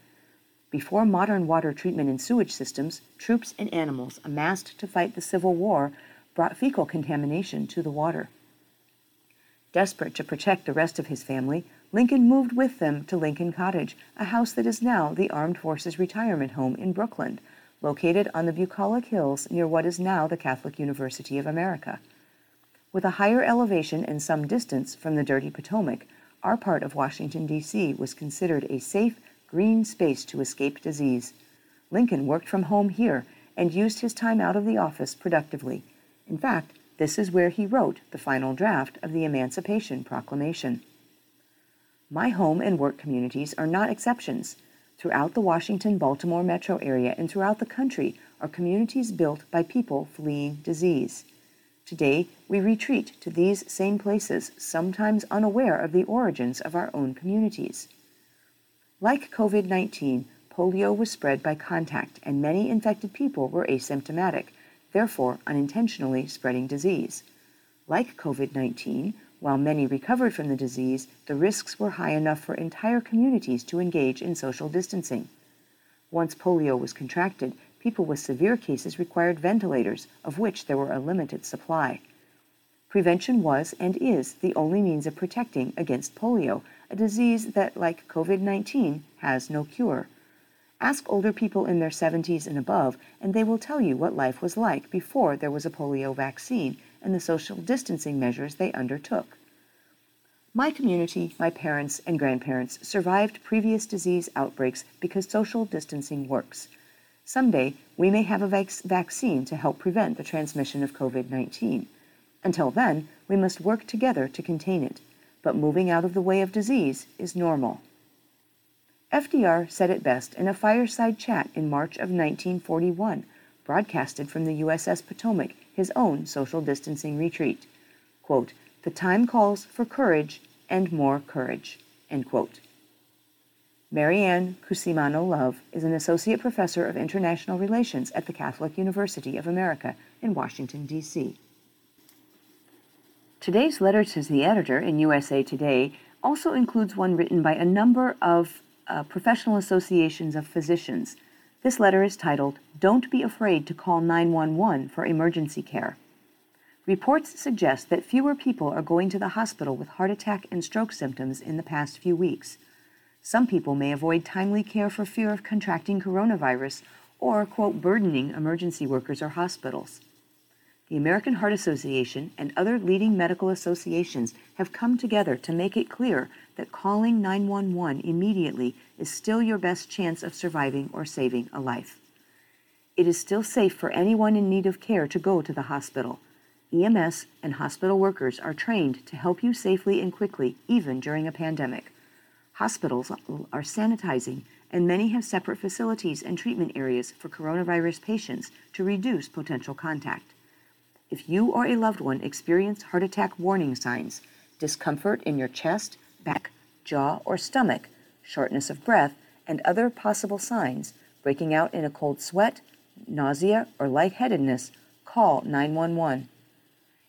Before modern water treatment and sewage systems, troops and animals amassed to fight the Civil War brought fecal contamination to the water. Desperate to protect the rest of his family, Lincoln moved with them to Lincoln Cottage, a house that is now the Armed Forces Retirement Home in Brookland, located on the Bucolic Hills near what is now the Catholic University of America. With a higher elevation and some distance from the dirty Potomac, our part of Washington, D.C. was considered a safe, green space to escape disease. Lincoln worked from home here and used his time out of the office productively. In fact, this is where he wrote the final draft of the Emancipation Proclamation. My home and work communities are not exceptions. Throughout the Washington Baltimore metro area and throughout the country are communities built by people fleeing disease. Today, we retreat to these same places, sometimes unaware of the origins of our own communities. Like COVID 19, polio was spread by contact, and many infected people were asymptomatic, therefore unintentionally spreading disease. Like COVID 19, while many recovered from the disease, the risks were high enough for entire communities to engage in social distancing. Once polio was contracted, people with severe cases required ventilators, of which there were a limited supply. Prevention was and is the only means of protecting against polio, a disease that, like COVID 19, has no cure. Ask older people in their 70s and above, and they will tell you what life was like before there was a polio vaccine and the social distancing measures they undertook. My community, my parents, and grandparents survived previous disease outbreaks because social distancing works. Someday, we may have a vac- vaccine to help prevent the transmission of COVID 19. Until then, we must work together to contain it, but moving out of the way of disease is normal. FDR said it best in a fireside chat in March of 1941, broadcasted from the USS Potomac his own social distancing retreat. Quote, the time calls for courage and more courage. End quote. Marianne Cusimano Love is an associate professor of international relations at the Catholic University of America in Washington, D.C. Today's letter to the editor in USA Today also includes one written by a number of uh, professional associations of physicians this letter is titled, Don't Be Afraid to Call 911 for Emergency Care. Reports suggest that fewer people are going to the hospital with heart attack and stroke symptoms in the past few weeks. Some people may avoid timely care for fear of contracting coronavirus or, quote, burdening emergency workers or hospitals. The American Heart Association and other leading medical associations have come together to make it clear that calling 911 immediately is still your best chance of surviving or saving a life. It is still safe for anyone in need of care to go to the hospital. EMS and hospital workers are trained to help you safely and quickly, even during a pandemic. Hospitals are sanitizing, and many have separate facilities and treatment areas for coronavirus patients to reduce potential contact. If you or a loved one experience heart attack warning signs, discomfort in your chest, back, jaw, or stomach, shortness of breath, and other possible signs, breaking out in a cold sweat, nausea, or lightheadedness, call 911.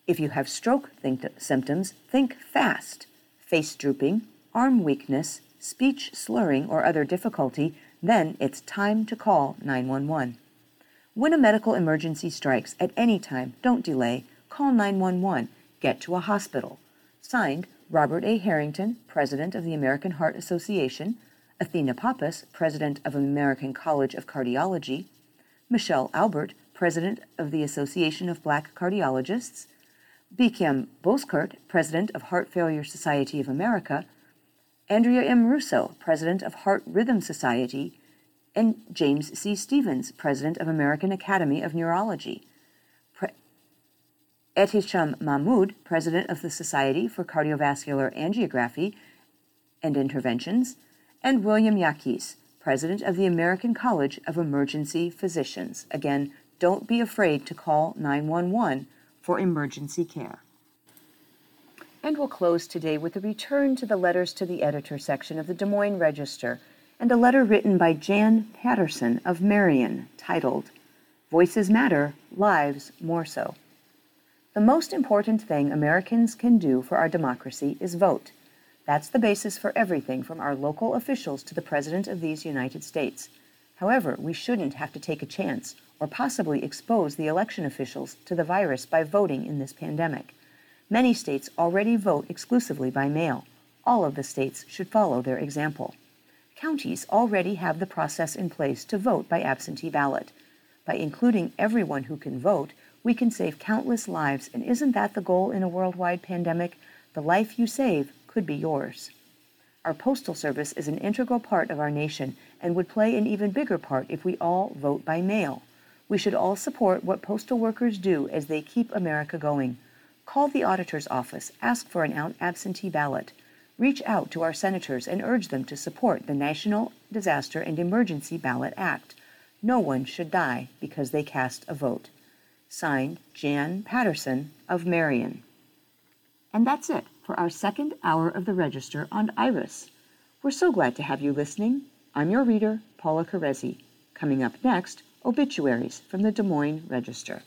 If you have stroke symptoms, think fast. Face drooping, arm weakness, speech slurring, or other difficulty, then it's time to call 911. When a medical emergency strikes at any time, don't delay. Call 911. Get to a hospital. Signed, Robert A. Harrington, President of the American Heart Association, Athena Poppas, President of American College of Cardiology, Michelle Albert, President of the Association of Black Cardiologists, Biykem Bozkurt, President of Heart Failure Society of America, Andrea M. Russo, President of Heart Rhythm Society, and James C. Stevens, President of American Academy of Neurology. Ehtisham Mahmud, President of the Society for Cardiovascular Angiography and Interventions, and William Jaquis, President of the American College of Emergency Physicians. Again, don't be afraid to call 911 for emergency care. And we'll close today with a return to the letters to the editor section of the Des Moines Register and a letter written by Jan Patterson of Marion titled Voices Matter, Lives More So. The most important thing Americans can do for our democracy is vote. That's the basis for everything from our local officials to the President of these United States. However, we shouldn't have to take a chance or possibly expose the election officials to the virus by voting in this pandemic. Many states already vote exclusively by mail. All of the states should follow their example. Counties already have the process in place to vote by absentee ballot. By including everyone who can vote, we can save countless lives, and isn't that the goal in a worldwide pandemic? The life you save could be yours. Our Postal Service is an integral part of our nation and would play an even bigger part if we all vote by mail. We should all support what postal workers do as they keep America going. Call the auditor's office, ask for an out absentee ballot. Reach out to our senators and urge them to support the National Disaster and Emergency Ballot Act. No one should die because they cast a vote. Signed, Jan Patterson of Marion. And that's it for our second hour of the Register on Iris. We're so glad to have you listening. I'm your reader, Paula Carezzi. Coming up next, obituaries from the Des Moines Register.